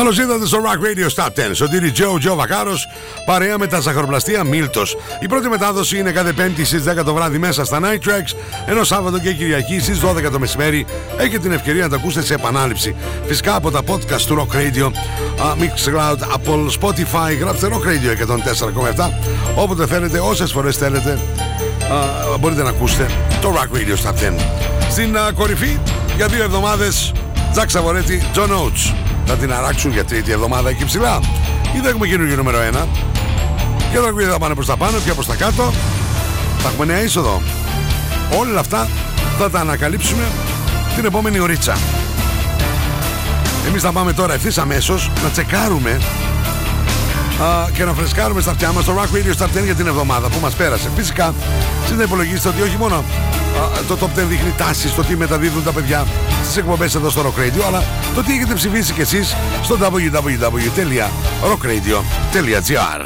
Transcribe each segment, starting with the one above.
Καλώς ήρθατε στο Rock Radio Stop 10. Σωτήρι Τζο, Τζο Βακάρο, παρέα με τα ζαχαροπλαστεία Μίλτος. Η πρώτη μετάδοση είναι κάθε Πέμπτη στις 10 το βράδυ μέσα στα Night Tracks, ενώ Σάββατο και Κυριακή στις 12 το μεσημέρι έχετε την ευκαιρία να τα ακούσετε σε επανάληψη. Φυσικά από τα podcast του Rock Radio, uh, Mixcloud, Apple, Spotify, γράψτε Rock Radio 104,7. Όποτε θέλετε, όσες φορές θέλετε, uh, μπορείτε να ακούσετε το Rock Radio Stop 10. Στην uh, κορυφή για δύο εβδομάδες, Τζακ Σαβορέτη, John Oates θα την αράξουν για τρίτη εβδομάδα εκεί ψηλά. Ήδη έχουμε καινούργιο νούμερο 1. Και τα θα πάνε προς τα πάνω και προς τα κάτω. Θα έχουμε νέα είσοδο. Όλα αυτά θα τα ανακαλύψουμε την επόμενη ωρίτσα. Εμείς θα πάμε τώρα ευθύς αμέσως να τσεκάρουμε α, και να φρεσκάρουμε στα αυτιά μας το Rock Radio Start 10 για την εβδομάδα που μας πέρασε. Φυσικά, εσείς να υπολογίσετε ότι όχι μόνο το Top 10 δείχνει τάση στο τι μεταδίδουν τα παιδιά στις εκπομπές εδώ στο Rock Radio αλλά το τι έχετε ψηφίσει κι εσείς στο www.rockradio.gr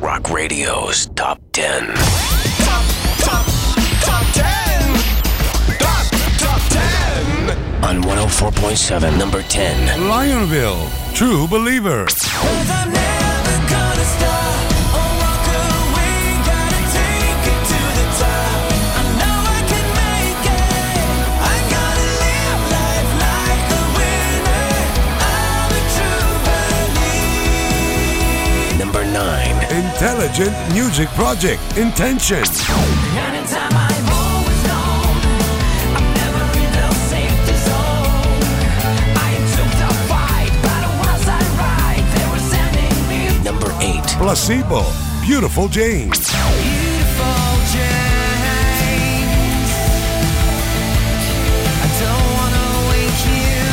Rock Radio's Top 10. Like a winner. I'm a true believer. Number 9. Intelligent Music Project. Intention Placebo, Beautiful James beautiful James. I don't wanna wake you.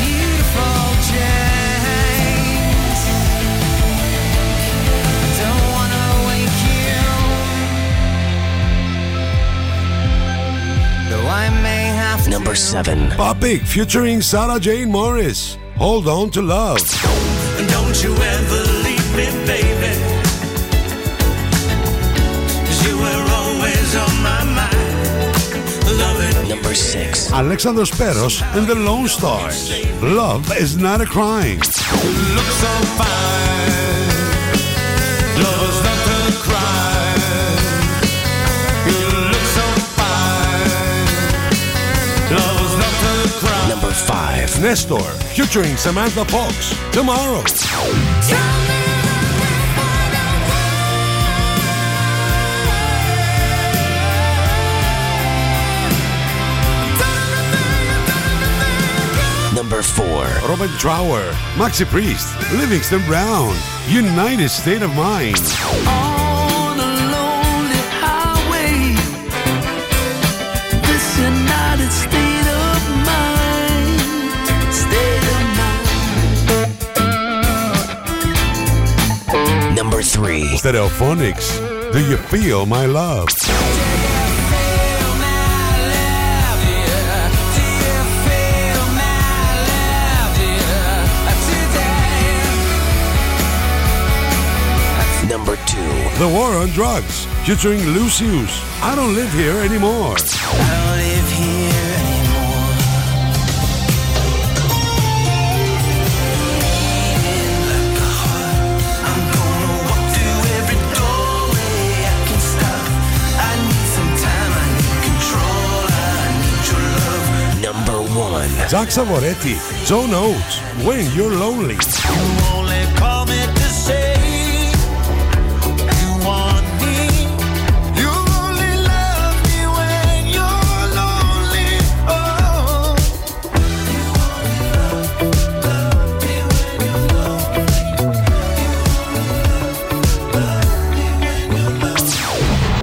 Beautiful James. I don't wanna wake you. Though I may have Number to. 7. Big featuring Sarah Jane Morris Hold On to Love Don't you ever leave me, baby. 'Cause you were always on my mind. Number 6. Alexandros Peros and the Lone Stars Love is not a crime you look so fine. Love's Number 5. Nestor featuring Samantha Fox Tomorrow Number 4. Robert Trower Maxi Priest Livingston Brown United State of Mind On a lonely highway. This United State Number 3. Stereophonics Do you feel my love Number 2. The War on Drugs featuring Lucius I don't live here anymore Jack Savoretti Joe Oates When You're Lonely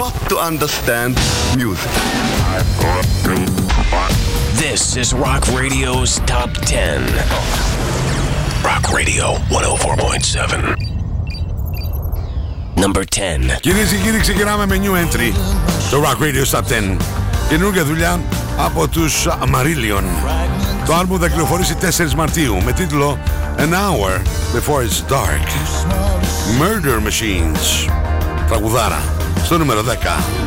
Not to understand music. This is Rock Radio's Top 10. Rock Radio 104.7. Number 10. Κυρίε και κύριοι, ξεκινάμε με new entry. Το Rock Radio Top 10. Καινούργια δουλειά από τους Marillion. Το άλμπουμ θα κυκλοφορήσει 4 Μαρτίου με τίτλο An Hour Before It's Dark. Murder Machines. Τραγουδάρα. Στο νούμερο 10.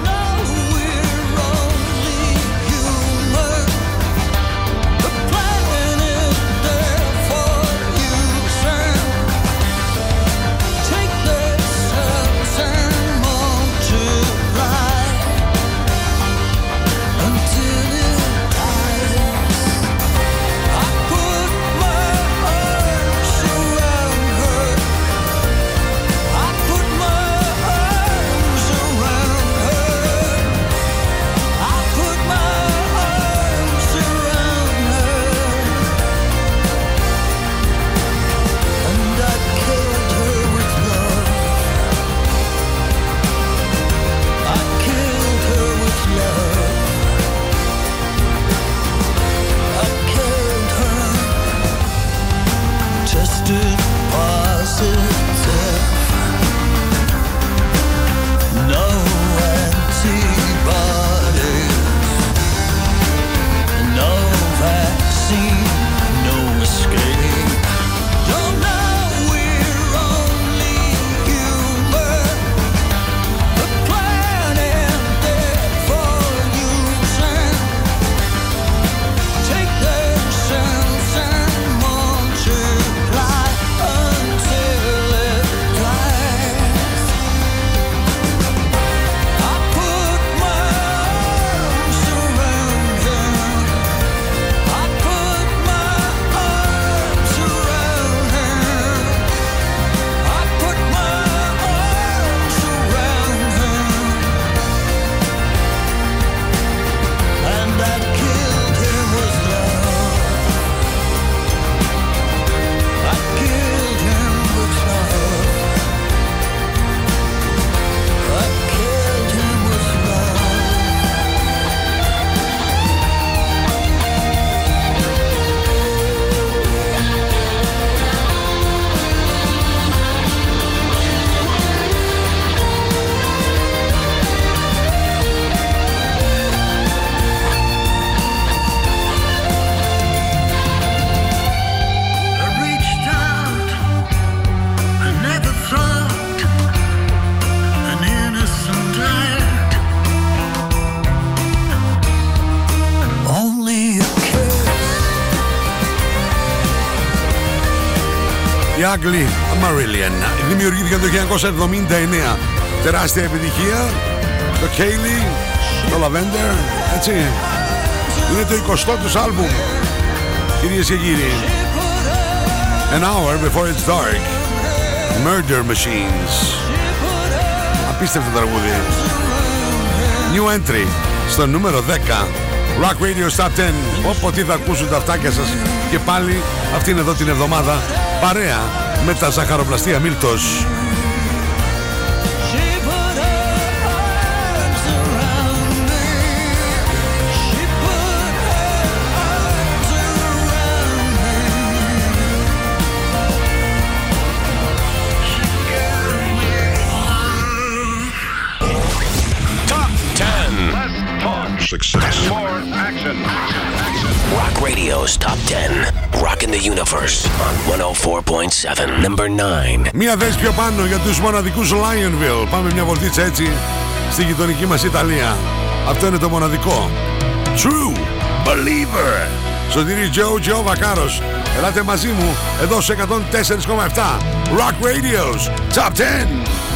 Οι Άγγλοι Marillion δημιουργήθηκαν το 1979. Τεράστια επιτυχία. Το Kaylee, το Lavender, έτσι. Είναι το 20ο τους άλμπουμ. Κυρίες και κύριοι. An hour before it's dark. Murder Machines. Απίστευτο τραγούδι. New entry στο νούμερο 10. Rock Radio Stop 10. Όποτε θα ακούσουν τα αυτάκια σας και πάλι αυτή είναι εδώ την εβδομάδα παρέα με τα ζαχαροπλαστεία Μίλτος. She put her arms around me. She put her arms around me. She gave me Top 10. Success. Rock Radio's Top 10. Rockin' the Universe on 104.7. Number 9. Μία θέση πιο πάνω για τους μοναδικούς Lionville. Πάμε μια βολτίτσα έτσι στη γειτονική μας Ιταλία. Αυτό είναι το μοναδικό. True Believer. Σωτήρι Τζο, Τζο Βακάρος. Ελάτε μαζί μου εδώ σε 104,7. Rock Radio's Top 10.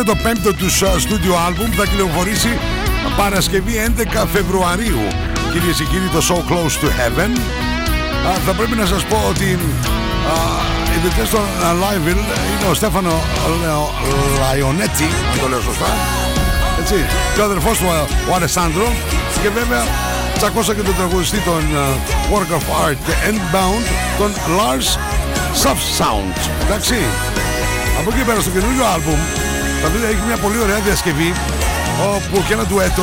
Είναι το πέμπτο του στούντιο άλμπουμ που θα κυκλοφορήσει Παρασκευή 11 Φεβρουαρίου. Κυρίες και κύριοι, το So Close to Heaven. Α, θα πρέπει να σας πω ότι α, οι διευθυντές των α, Liveville είναι ο Στέφανο Λεο- Λαϊονέτσι, αν το λέω σωστά. Έτσι. Και ο αδερφός του α, ο Αλεσάνδρο. Και βέβαια τσακώσα και τον τραγουδιστή των α, Work of Art και Endbound, τον Lars Soft Sound. Εντάξει. Από εκεί πέρα στο καινούριο άλμπουμ θα δείτε έχει μια πολύ ωραία διασκευή όπου και ένα ντουέτο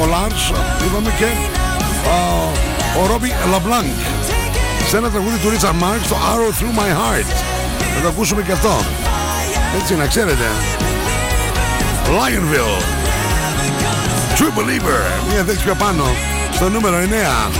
ο Lars είπαμε και α, ο Robbie LaBlanc. Σε ένα τραγούδι του Richard Marx το Arrow Through My Heart. Θα το ακούσουμε και αυτό. Έτσι να ξέρετε. Lionville. True Believer. Μια θέση πιο πάνω στο νούμερο 9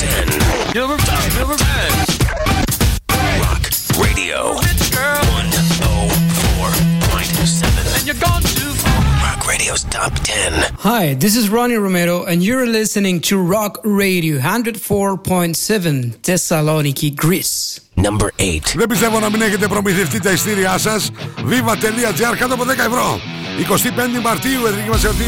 10. Number 5. Number 10. Rock Radio. Girl. 104.7. And you're gone too far. Rock Radio's Top 10. Hi, this is Ronnie Romero, and you're listening to Rock Radio 104.7 Thessaloniki, Greece. Number 8. Δεν πιστεύω να μην έχετε προμηθευτεί τα σας. Viva.gr κάτω από 10 ευρώ. 25 Μαρτίου, εθνική μας εορτή.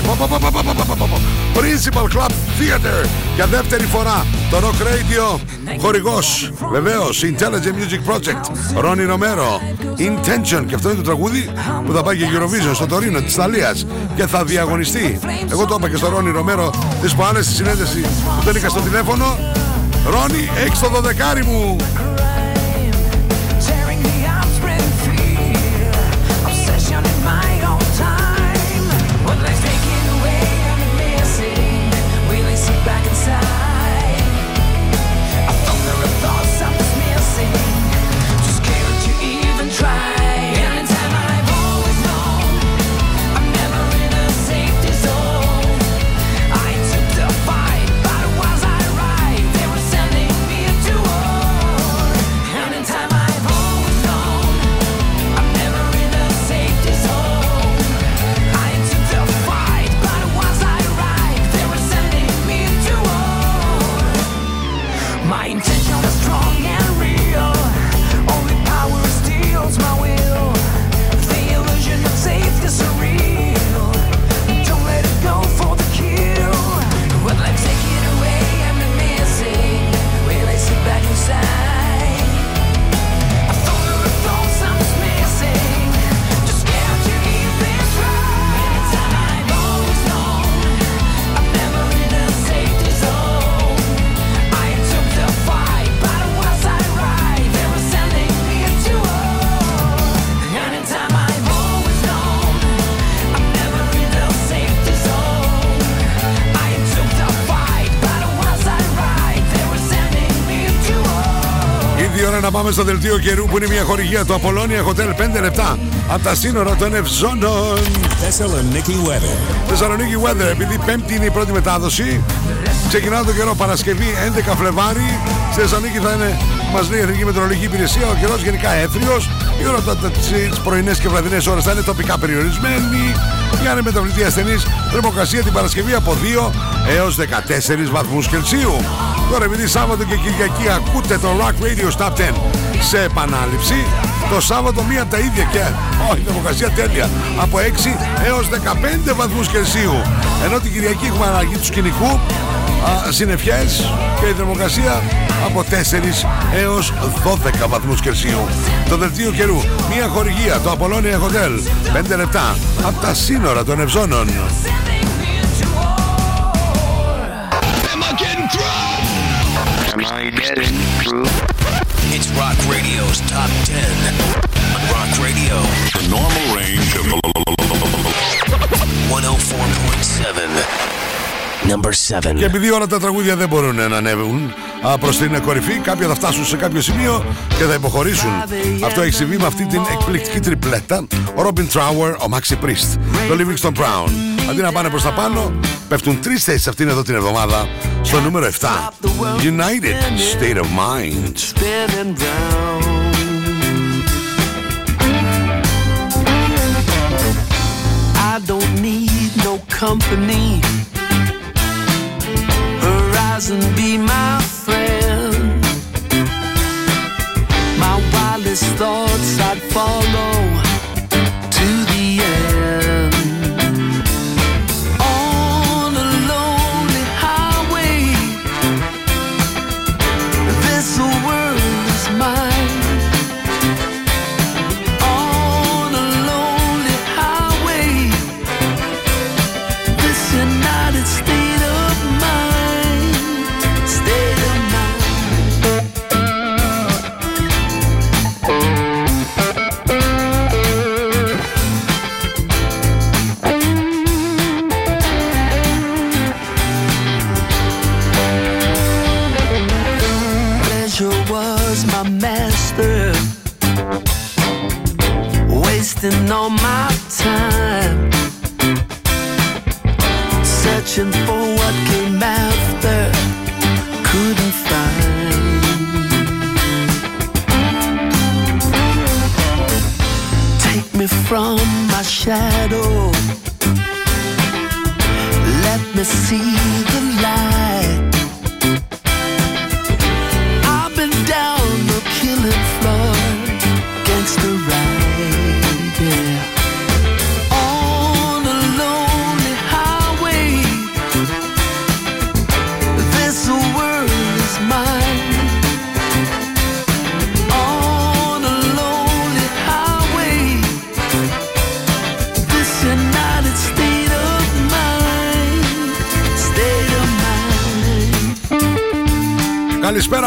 Principal Club Theater για δεύτερη φορά. Το Rock Radio, χορηγός, βεβαίως, Intelligent Music Project, Ρόνι Ρομέρο, Intention και αυτό είναι το τραγούδι που θα πάει και Eurovision στο Τωρίνο της Ιταλίας και θα διαγωνιστεί. Εγώ το είπα και στο Ρόνι Ρομέρο τις προάλλες στη συνέντευξη που τον είχα στο τηλέφωνο. Ρόνι, έχεις το δωδεκάρι μου! Πάμε στο δελτίο καιρού που είναι μια χορηγία του Απολώνια Hotel 5 λεπτά από τα σύνορα των Ευζώνων. Thessaloniki weather. Θεσσαλονίκη Weather, επειδή πέμπτη είναι η πρώτη μετάδοση, ξεκινά το καιρό Παρασκευή 11 Φλεβάρι. Στη Θεσσαλονίκη θα είναι, μας λέει η Εθνική Μετρολογική Υπηρεσία, ο καιρός γενικά έθριος. Η ώρα τι πρωινές και βραδινές ώρες θα είναι τοπικά περιορισμένη. Για να είναι μεταβλητή ασθενής, θερμοκρασία την Παρασκευή από 2 έως 14 βαθμούς Κελσίου. Τώρα, επειδή Σάββατο και Κυριακή ακούτε το Rock Radio Stop 10 σε επανάληψη, το Σάββατο μία από τα ίδια και όχι, η θερμοκρασία τέλεια από 6 έως 15 βαθμούς Κελσίου. Ενώ την Κυριακή έχουμε αλλαγή του σκηνικού, α, συννεφιές και η θερμοκρασία από 4 έως 12 βαθμούς Κελσίου. Το δελτίο καιρού, μία χορηγία, το Απολώνια Hotel, 5 λεπτά από τα σύνορα των Ευζώνων. It's Rock Radio's Top 10. On Rock Radio The normal range of 104.7. Number 7. Και επειδή όλα τα τραγούδια δεν μπορούν να ανέβουν προς την κορυφή, κάποια θα φτάσουν σε κάποιο σημείο και θα υποχωρήσουν. Αυτό έχει συμβεί με αυτή την εκπληκτική τριπλέτα. Ο Robin Trower, ο Maxi Priest, το Livingston Brown. Αντί να πάνε προ τα πάνω, πέφτουν τρει θέσει αυτήν εδώ την εβδομάδα στο νούμερο 7. United State of Mind. spinning round. I don't need no company. Horizon be my friend. My wildest thoughts I'd follow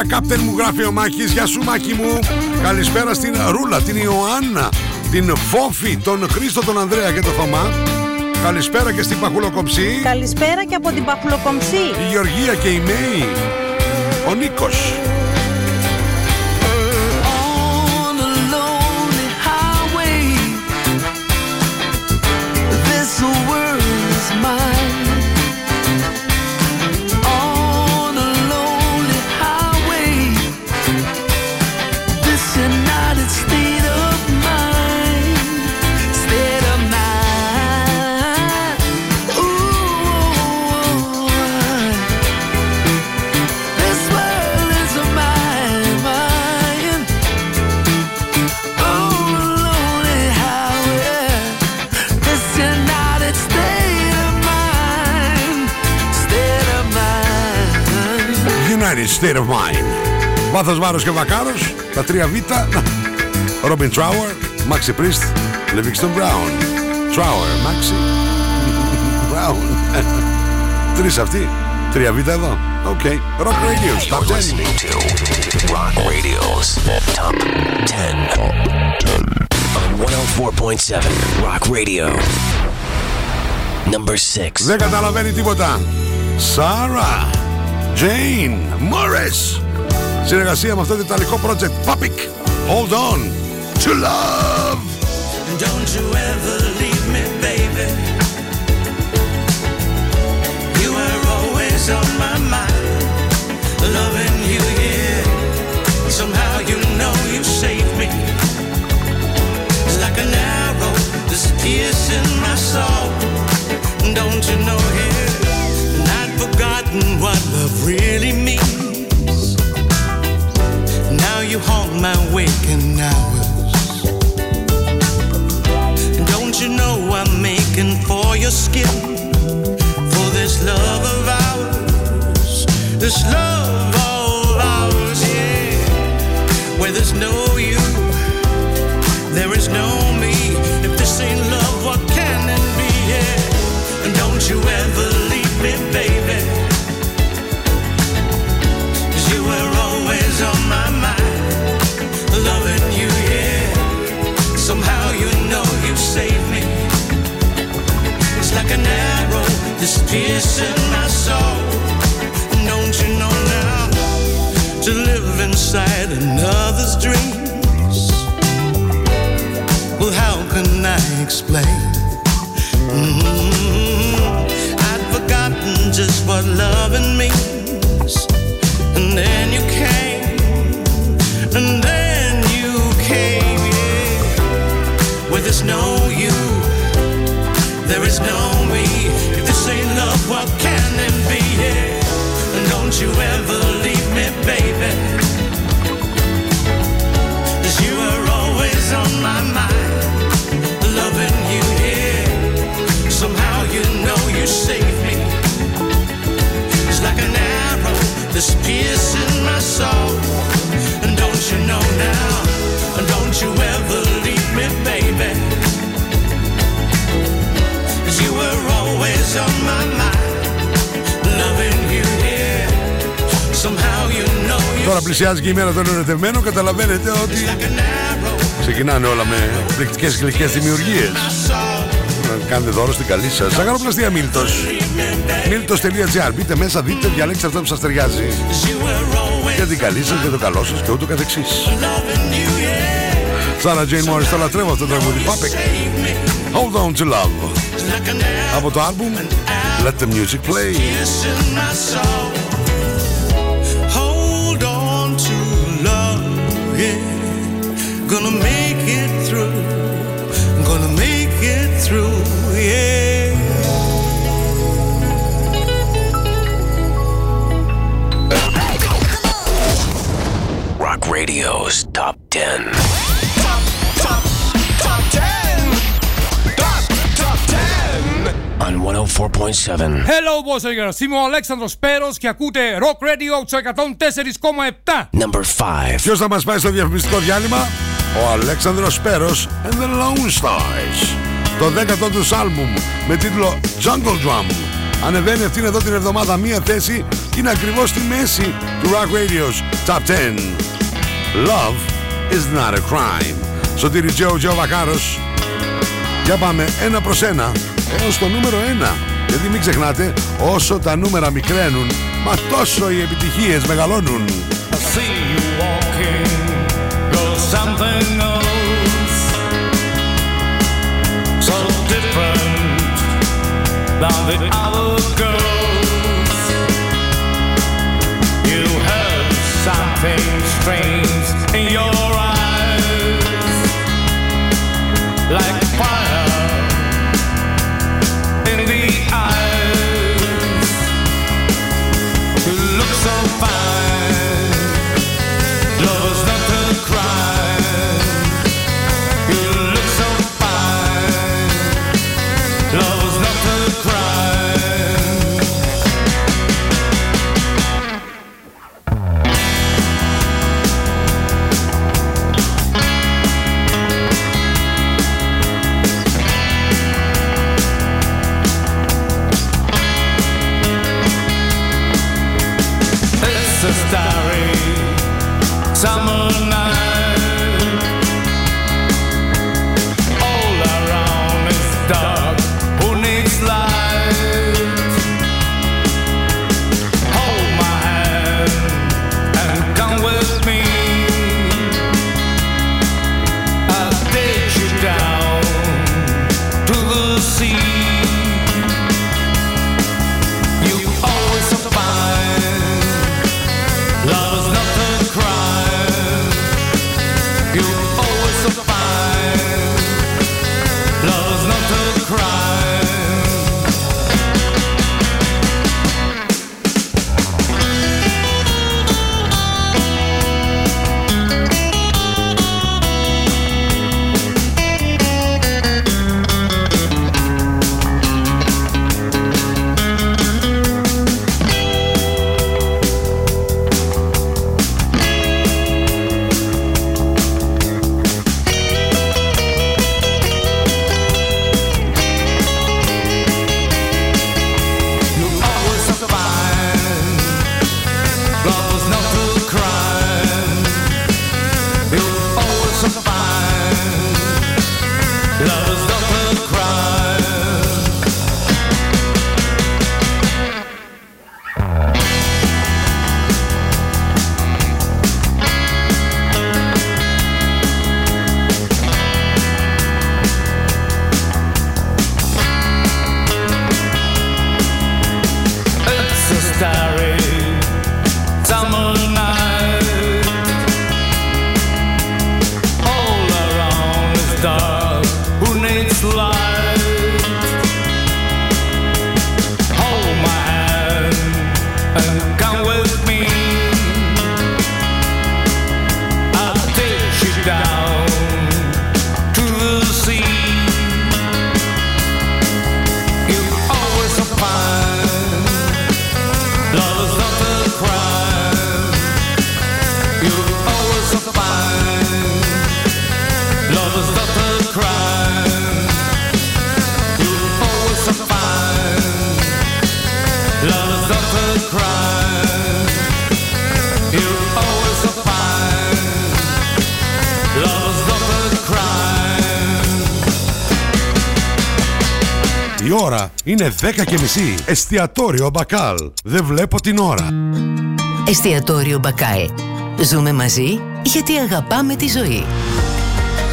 κάπτεν μου, γράφει ο Μάκης. Γεια σου, Μάκη μου. Καλησπέρα στην Ρούλα, την Ιωάννα, την Φόφη, τον Χρήστο, τον Ανδρέα και τον Θωμά. Καλησπέρα και στην Παχουλοκομψή. Καλησπέρα και από την Παχουλοκομψή. Η Γεωργία και η Μέη. Ο Νίκος. State of Mind. Βάθος, βάρος και βακάρος. Τα τρία Β. Robin Trower, Maxi Priest, Livingston Brown. Trower, Maxi, Brown. Τρεις αυτοί. Τρία Β εδώ. Οκ. Rock Radio, Top You're 10. listening to Rock Radio's Top 10. On 104.7 Rock Radio. Number 6. Δεν καταλαβαίνει τίποτα. Σάρα, Jane, Morris. Συνεργασία με αυτό το ιταλικό project Pupic. Hold on to love. Don't you ever leave me, baby. You were always on my mind, loving you, yeah. Somehow you know you saved me. It's like an arrow that's piercing my soul. Don't you know, yeah? Forgotten what love really means. Now you haunt my waking hours. Don't you know I'm making for your skin? For this love of ours, this love of ours, yeah. Where there's no you, there is no Τώρα πλησιάζει και η μέρα των ερωτευμένων. Καταλαβαίνετε ότι like an arrow ξεκινάνε όλα με εκπληκτικές γλυκές δημιουργίες. my soul. Να κάνετε δώρο στην καλή σας. Ζαχαροπλαστεία Μίλτος. Μίλτο.gr. Μπείτε μέσα, δείτε, διαλέξτε αυτό που σας ταιριάζει. 'Cause you were always Για την καλή σας, για το καλό σας και ούτω καθεξής. loving you, yeah. Σάρα Τζέιν Μόρις, το λατρεύω αυτό το τραγούδι. Πάπεκ. Hold on to love; It's like an arrow Από το άλμπουμ Let the music play. Hello, boys and girls. Είμαι ο Αλέξανδρος Πέρος και ακούτε Rock Radio στο 104,7. Number 5. Ποιος θα μας πάει στο διαφημιστικό διάλειμμα, ο Αλέξανδρος Πέρος and the Lone Stars. Το 10ο τους άλμπουμ με τίτλο Jungle Drum. Ανεβαίνει αυτήν εδώ την εβδομάδα μία θέση και είναι ακριβώς στη μέση του Rock Radio's Top 10. Love is not a crime. Σωτήρι Τζέο Τζέο Βακάρος. Για πάμε ένα προς ένα έως το νούμερο ένα. Γιατί μην ξεχνάτε, όσο τα νούμερα μικραίνουν, μα τόσο οι επιτυχίες μεγαλώνουν. I see you walking, you're something else. So different than the other girls. You have something strange in your eyes, like fire está ώρα είναι 10 και μισή. Εστιατόριο Μπακάλ. Δεν βλέπω την ώρα. Εστιατόριο Μπακάλ. Ζούμε μαζί γιατί αγαπάμε τη ζωή.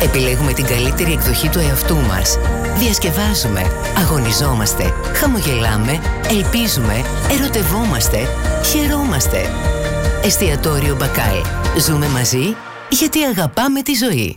Επιλέγουμε την καλύτερη εκδοχή του εαυτού μας. Διασκεδάζουμε, αγωνιζόμαστε, χαμογελάμε, ελπίζουμε, ερωτευόμαστε, χαιρόμαστε. Εστιατόριο Μπακάλ. Ζούμε μαζί γιατί αγαπάμε τη ζωή.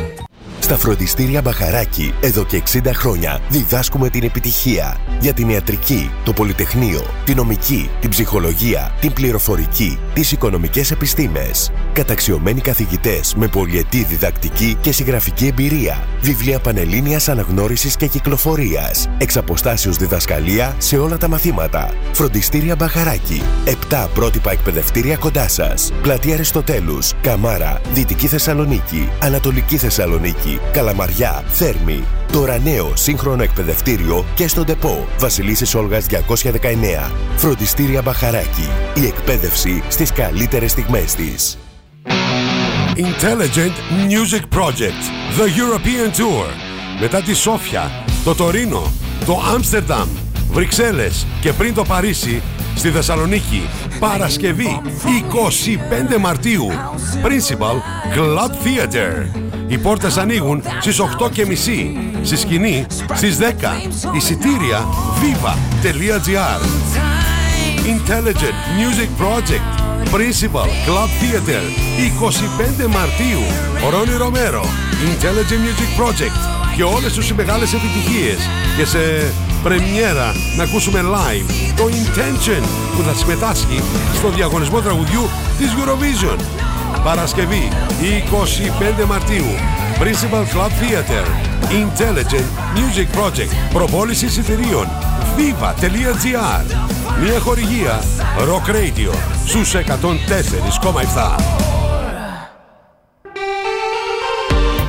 Στα φροντιστήρια Μπαχαράκι, εδώ και 60 χρόνια, διδάσκουμε την επιτυχία για την ιατρική, το πολυτεχνείο, την νομική, την ψυχολογία, την πληροφορική, τις οικονομικές επιστήμες. Καταξιωμένοι καθηγητές με πολυετή διδακτική και συγγραφική εμπειρία. Βιβλία πανελλήνιας αναγνώρισης και κυκλοφορίας. Εξ αποστάσεως διδασκαλία σε όλα τα μαθήματα. Φροντιστήρια Μπαχαράκι. 7 πρότυπα εκπαιδευτήρια κοντά σας. Πλατεία Αριστοτέλους, Καμάρα, Δυτική Θεσσαλονίκη, Ανατολική Θεσσαλονίκη, Καλαμαριά, Θέρμη. Τώρα νέο σύγχρονο εκπαιδευτήριο και στον ΤΕΠΟ. Βασιλίσσης Όλγας 219. Φροντιστήρια Μπαχαράκι. Η εκπαίδευση στις καλύτερες στιγμές της. Intelligent Music Project The European Tour μετά τη Σόφια, το Τωρίνο, το Άμστερνταμ, Βρυξέλλες και πριν το Παρίσι στη Θεσσαλονίκη Παρασκευή 25 Μαρτίου Principal Club Theater Οι πόρτες ανοίγουν στις 8.30 Στη σκηνή στις 10 Εισιτήρια viva.gr Intelligent Music Project Principal Club Theater 25 Μαρτίου. Ρόνι Ρομέρο Intelligent Music Project. Και όλες τους οι μεγάλες επιτυχίες. Και σε πρεμιέρα να ακούσουμε live το Intention που θα συμμετάσχει στο διαγωνισμό τραγουδιού της Eurovision Παρασκευή 25 Μαρτίου Principal Club Theater Intelligent Music Project Προπόληση εισιτηρίων viva.gr Μια χορηγία Rock Radio στους 104,7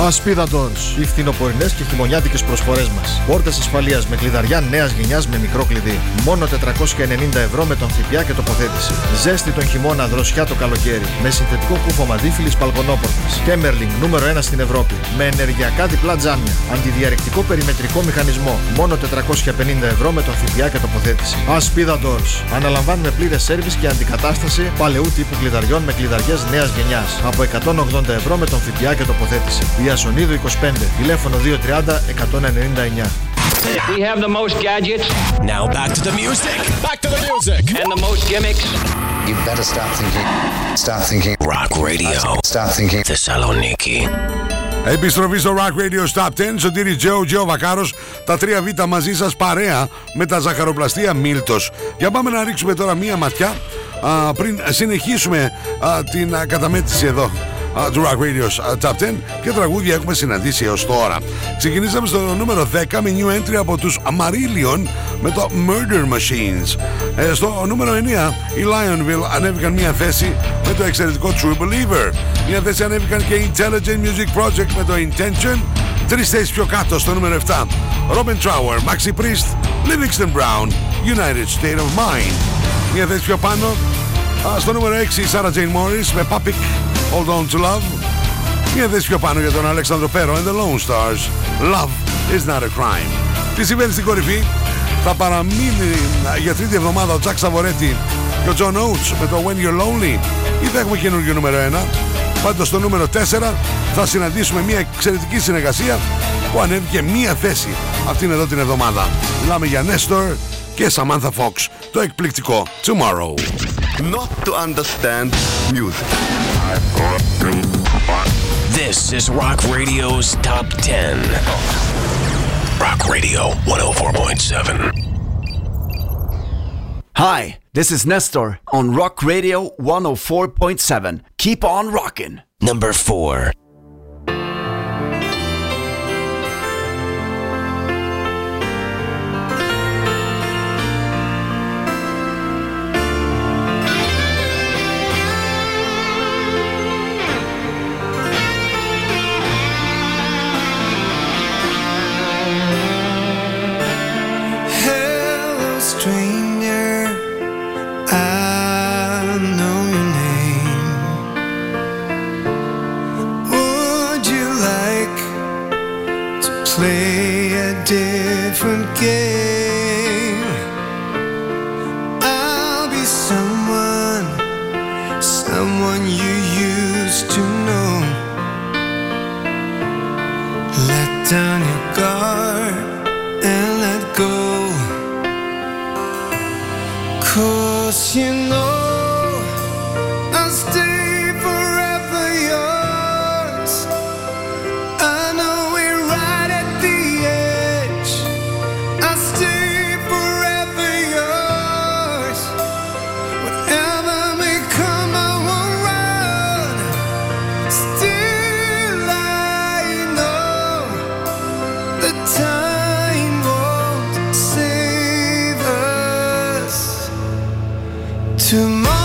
Ασπίδα Doors. Οι φθινοπορεινέ και χειμωνιάτικες προσφορές μας. Πόρτες ασφαλείας με κλειδαριά νέας γενιά με μικρό κλειδί. Μόνο 490 ευρώ με τον ΦΠΑ και τοποθέτηση. Ζέστη τον χειμώνα, δροσιά το καλοκαίρι. Με συνθετικό κούφο μαντίφυλλη παλκονόπορτας. Κέμερλινγκ νούμερο 1 στην Ευρώπη. Με ενεργειακά διπλά τζάμια. Αντιδιαρρηκτικό περιμετρικό μηχανισμό. Μόνο 450 ευρώ με τον ΦΠΑ και τοποθέτηση. Ασπίδα Doors. Αναλαμβάνουμε πλήρες σερβις και αντικατάσταση παλαιού τύπου κλειδαριών με κλειδαριές νέας γενιάς. Από 180 ευρώ με τον ΦΠΑ και τοποθέτηση. Διασονίδου 25. Τηλέφωνο 230 199. We have the most gadgets. Now back to the music. Back to the music. And the most gimmicks. You better start thinking. Start thinking. Rock Radio. Start thinking. Θεσσαλονίκη. Επιστροφή στο Rock Radio Stop 10 Σωτήρι Τζέο, Τζέο Βακάρος Τα τρία β μαζί σας παρέα Με τα ζαχαροπλαστεία Μίλτος Για πάμε να ρίξουμε τώρα μία ματιά α, Πριν συνεχίσουμε α, την α, καταμέτρηση εδώ α, του Rock Radio α, Top 10 και τραγούδια έχουμε συναντήσει έως τώρα. Ξεκινήσαμε στο νούμερο 10 με new entry από τους Marillion με το Murder Machines. Ε, στο νούμερο 9 οι Lionville ανέβηκαν μια θέση με το εξαιρετικό True Believer. Μια θέση ανέβηκαν και οι Intelligent Music Project με το Intention. Τρεις θέσεις πιο κάτω στο νούμερο 7 Robin Trower, Maxi Priest, Livingston Brown, United State of Mind. Μια θέση πιο πάνω Α, στο νούμερο 6 η Sarah Jane Morris με Papik Hold On To Love. Μια θέση πιο πάνω για τον Αλέξανδρο Πέρο and the Lone Stars. Love is not a crime. Τι συμβαίνει στην κορυφή; Θα παραμείνει για τρίτη εβδομάδα ο Τζακ Σαβορέτη και ο John Oates με το When You're Lonely. Ή θα έχουμε καινούργιο νούμερο 1 πάντως στο νούμερο 4 θα συναντήσουμε μια εξαιρετική συνεργασία που ανέβηκε μία θέση αυτήν εδώ την εβδομάδα. Μιλάμε για Nestor και Samantha Fox. Το εκπληκτικό Tomorrow. Not to understand music. This is Rock Radio's Top 10. Rock Radio 104.7. Hi, this is Nestor on Rock Radio 104.7. Keep on rocking. Number 4. I'll be someone, someone you used to know. Let down your guard and let go. Cause you know. tomorrow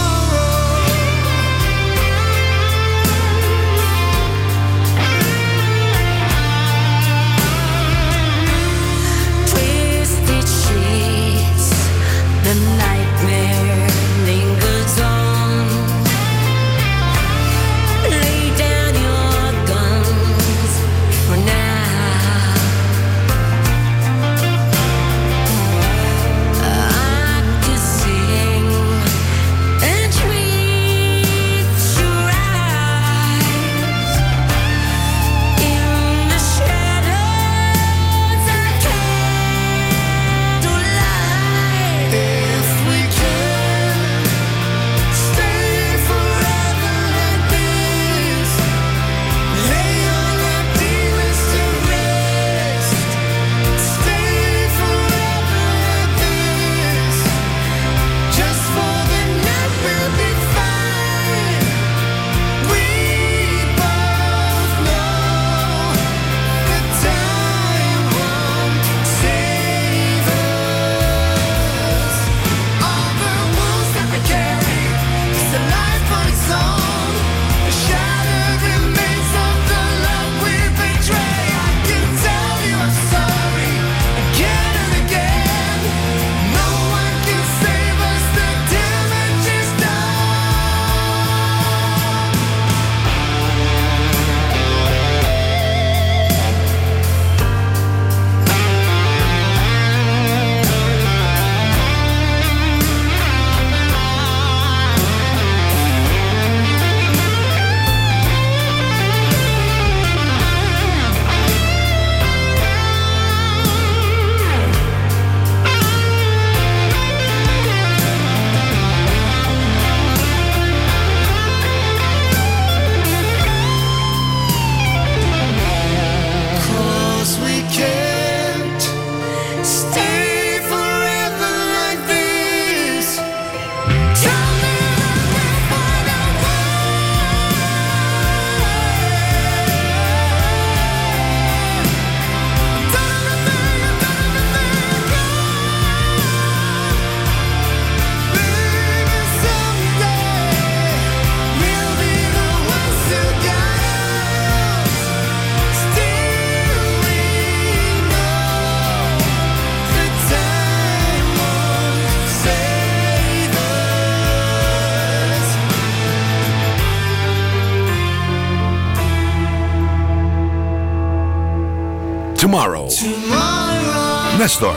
Nestor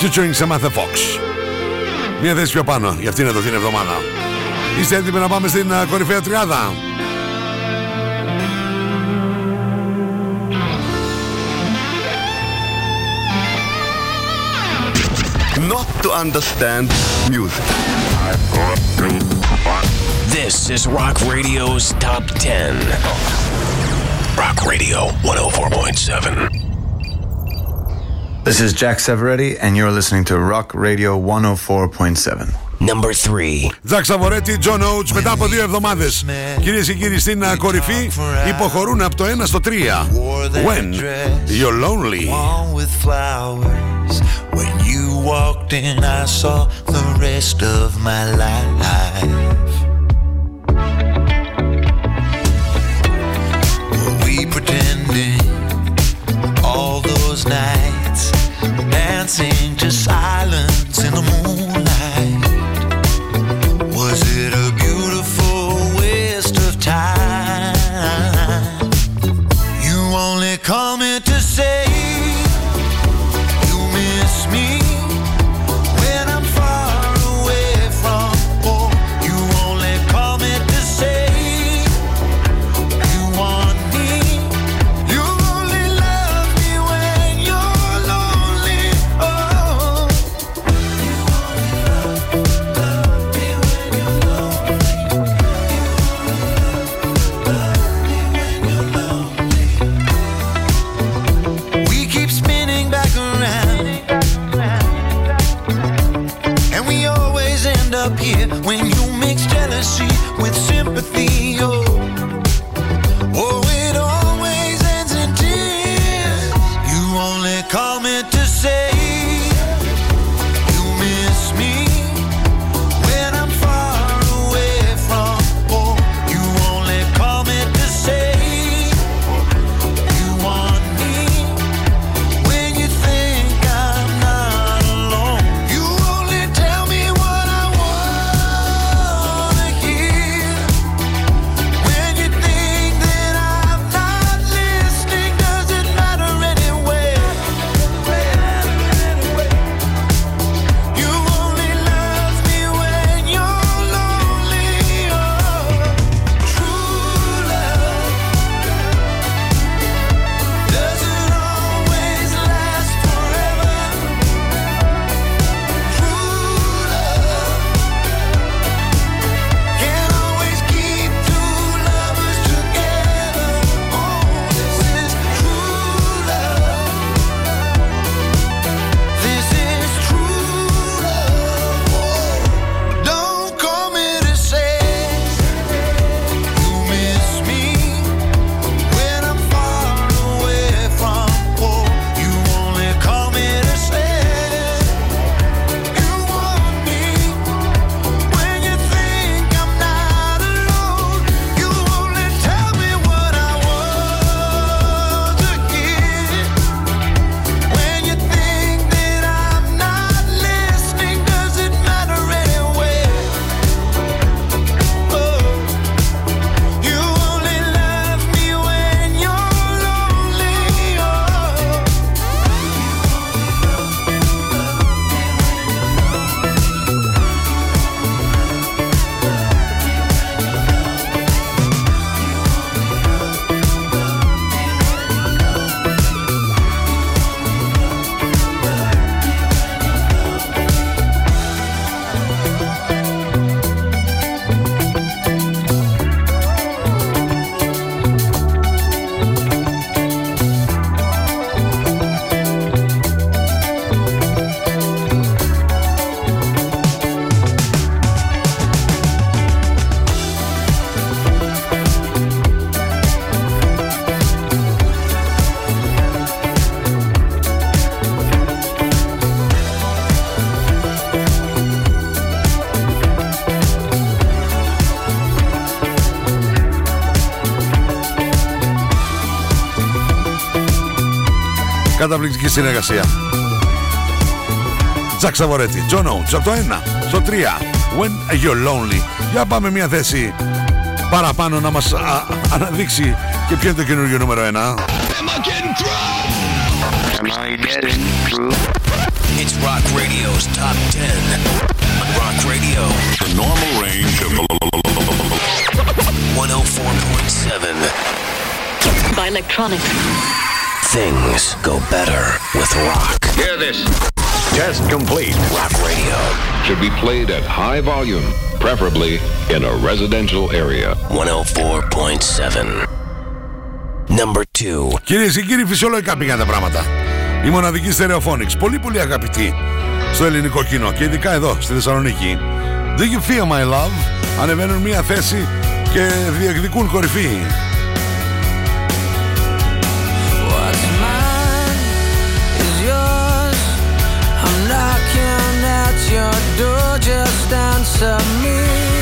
featuring Samantha Fox. Μια θέση πιο πάνω για αυτήν εδώ την εβδομάδα. Είστε έτοιμοι να πάμε στην κορυφαία τριάδα. Not to understand music. This is Rock Radio's Top 10. Rock Radio 104.7. This is Jack Savaretti, and you're listening to Rock Radio 104.7. Number 3. Ζακ Savaretti, John Oates, μετά από δύο εβδομάδε. Κυρίε και κύριοι, στην κορυφή υποχωρούν από το 1 στο 3. When you're lonely. When you walked in, I saw the rest of my life. Καταπληκτική συνεργασία. Τζακ Σαβορέτη, John Oates από το 1 στο 3. When you're lonely. Για πάμε μια θέση παραπάνω να μας α, αναδείξει και ποιο είναι το καινούργιο νούμερο 1. It's Rock Radio's Top 10. Rock Radio. The normal range of 104.7. By electronics. Things go better with rock. Hear this. Test complete. Rock radio should be played at high volume, preferably in a residential area. 104.7. Number 2. Κυρίες και κύριοι, φυσιολογικά πήγαν τα πράγματα. Η μοναδική στερεοφόνηξ, πολύ πολύ αγαπητή στο ελληνικό κοινό και ειδικά εδώ στη Θεσσαλονίκη. Do you feel my love? Ανεβαίνουν μία θέση και διεκδικούν κορυφή. Your door. Just answer me.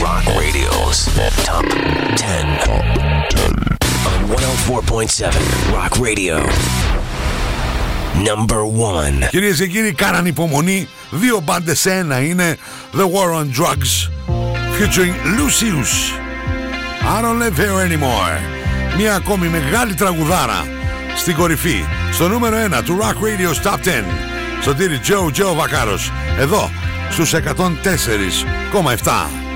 Rock Radio's Top 10. On 104.7 Rock Radio. Number 1. Κυρίες και κύριοι, κάναν υπομονή. Δύο μπάντες σε ένα είναι The War on Drugs featuring Lucius. I don't live here anymore. Μια ακόμη μεγάλη τραγουδάρα στην κορυφή. Στο νούμερο 1 του Rock Radio's Top 10. Σωτήρι Τζο Τζο Βακάρος. Εδώ στους 104,7.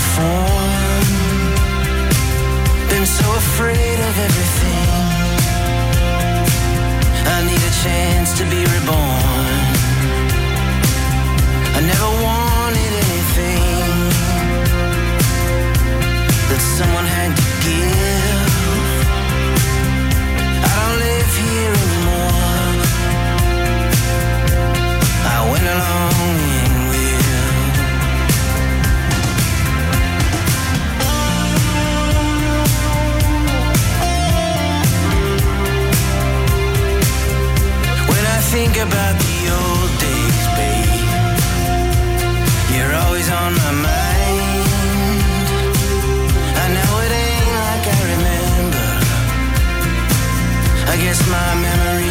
before. Been so afraid of everything. I need a chance to be reborn. I never want about the old days, babe. You're always on my mind. I know it ain't like I remember. I guess my memories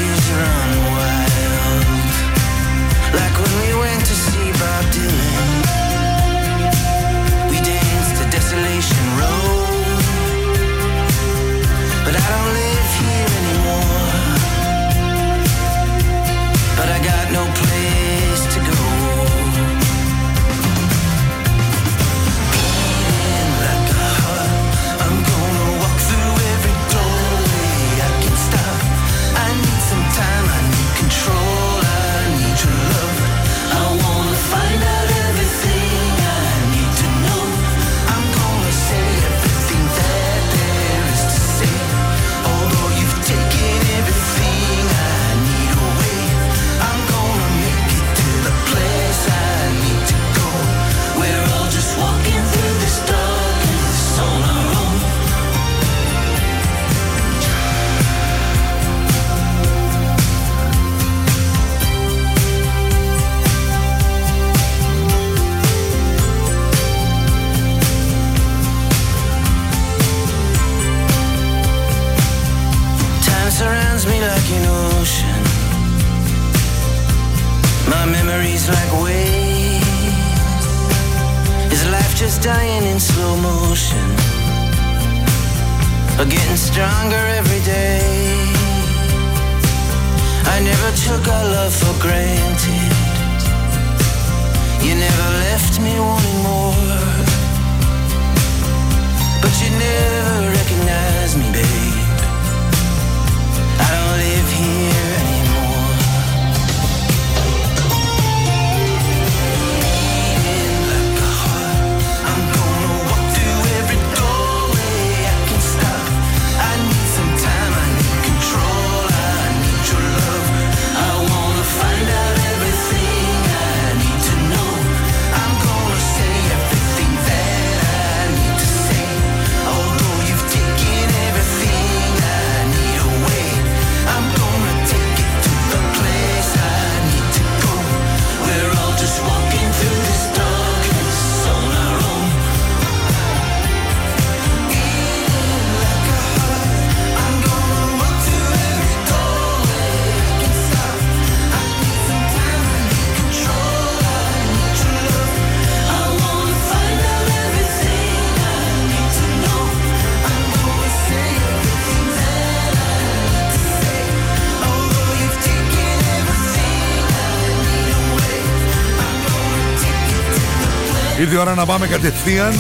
Ήρθε η ώρα να πάμε κατευθείαν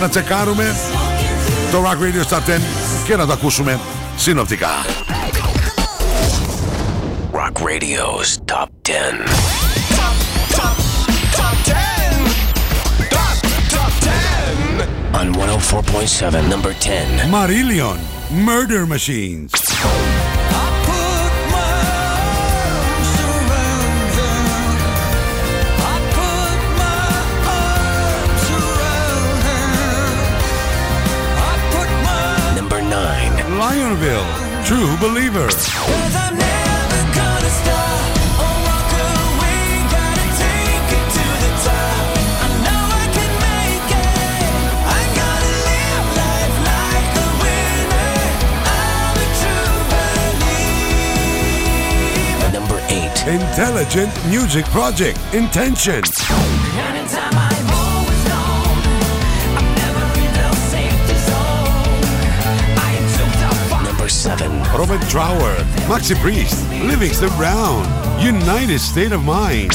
να τσεκάρουμε το Rock Radio Top 10 και να το ακούσουμε συνοπτικά. Rock Radio's Top 10. On 104.7, number 10. Marillion, Murder Machines. Lionville, True Believer. Number 8. Intelligent Music Project, Intention. Robert Trower, Maxi Priest, Livingston Brown, United State of Mind.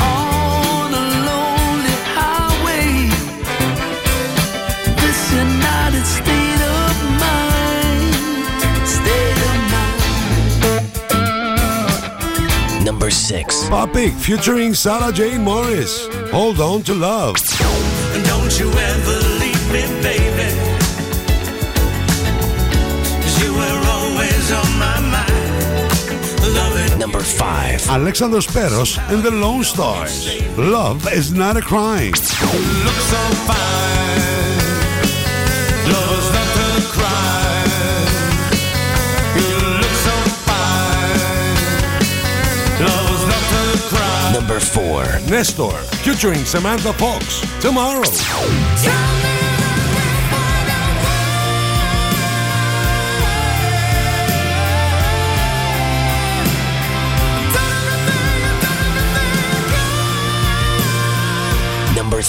On a lonely highway, this United State of mind, state of mind. Number 6. Popic featuring Sarah Jane Morris, Hold On to Love. Don't you ever leave me, baby. Number 5. Alexandros Speros and the Lone Stars. Love is not a crime. look so fine. Love's not a crime. You look so fine. Love's Number 4. Nestor, featuring Samantha Fox. Tomorrow. Number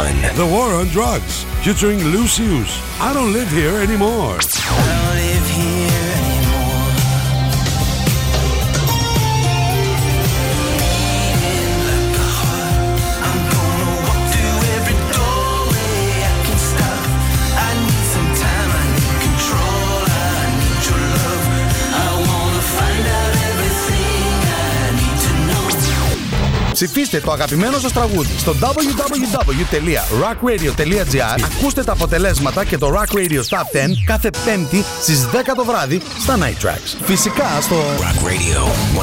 Number 1. The War on Drugs, featuring Lucius. I don't live here anymore. Ψηφίστε το αγαπημένο σας τραγούδι στο www.rockradio.gr Ακούστε τα αποτελέσματα και το Rock Radio Top 10 κάθε πέμπτη στις 10 το βράδυ στα Night Tracks. Φυσικά στο Rock Radio 104.7.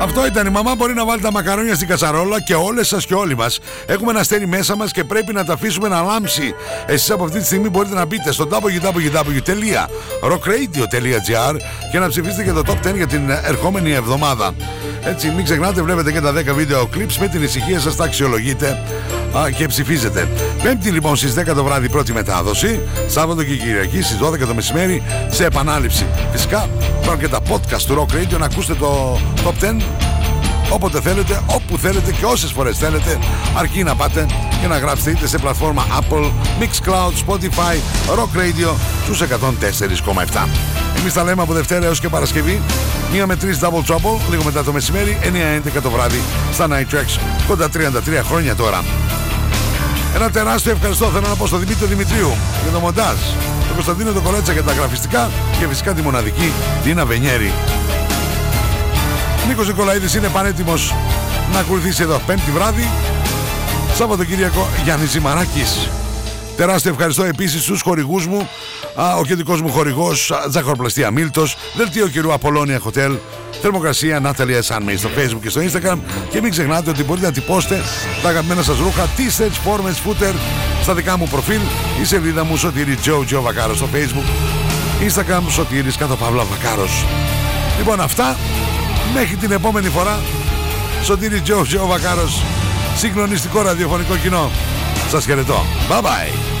Αυτό ήταν η μαμά. Μπορεί να βάλει τα μακαρόνια στην κατσαρόλα και όλες σας και όλοι μας έχουμε ένα αστέρι μέσα μας και πρέπει να τα αφήσουμε να λάμψει. Εσείς από αυτή τη στιγμή μπορείτε να μπείτε στο www.rockradio.gr και να ψηφίσετε και το top 10 για την ερχόμενη εβδομάδα. Έτσι, μην ξεχνάτε, βλέπετε και τα 10 βίντεο clips με την ησυχία σας, τα αξιολογείτε α, και ψηφίζετε. Πέμπτη λοιπόν στις 10 το βράδυ πρώτη μετάδοση. Σάββατο και Κυριακή στις 12 το μεσημέρι σε επανάληψη. Φυσικά υπάρχουν και τα podcast του Rock Radio να ακούσετε το top 10 όποτε θέλετε, όπου θέλετε και όσες φορές θέλετε. Αρκεί να πάτε και να γράψετε είτε σε πλατφόρμα Apple, Mixcloud, Spotify, Rock Radio στους 104,7 Εμείς τα λέμε από Δευτέρα έως και Παρασκευή. Μία με τρεις Double Trouble λίγο μετά το μεσημέρι 9-11 το βράδυ στα Night Tracks κοντά 33 χρόνια τώρα. Ένα τεράστιο ευχαριστώ θέλω να πω στον Δημήτρη Δημητρίου για το μοντάζ. Τον Κωνσταντίνο τον Κολέτσα για τα γραφιστικά και φυσικά τη μοναδική Δίνα Βενιέρη Νίκος Νικολαίδης είναι πανέτοιμος να ακολουθήσει εδώ. Πέμπτη βράδυ Σαββατοκύριακο Γιάννης Ζημαράκης. Τεράστιο ευχαριστώ επίσης στους χορηγούς μου. Α, Ο κεντρικός μου χορηγός α, Ζαχαροπλαστεία Μίλτος. Δελτίο καιρού Απολώνια Hotel. Θερμοκρασία Natalia Sunmay στο facebook και στο instagram. Και μην ξεχνάτε ότι μπορείτε να τυπώσετε Τα αγαπημένα σας ρούχα T-shirts, φόρμες, footer Στα δικά μου προφίλ. Η σελίδα μου Σωτήρι Joe Joe Βακάρος στο facebook. Instagram Σωτήρης κάτω Παύλα Βακάρος. Λοιπόν αυτά Μέχρι την επόμενη φορά Σωτήρι Τζο Τζο Βακάρος Συγκλονιστικό ραδιοφωνικό κοινό. Σας χαιρετώ. Bye bye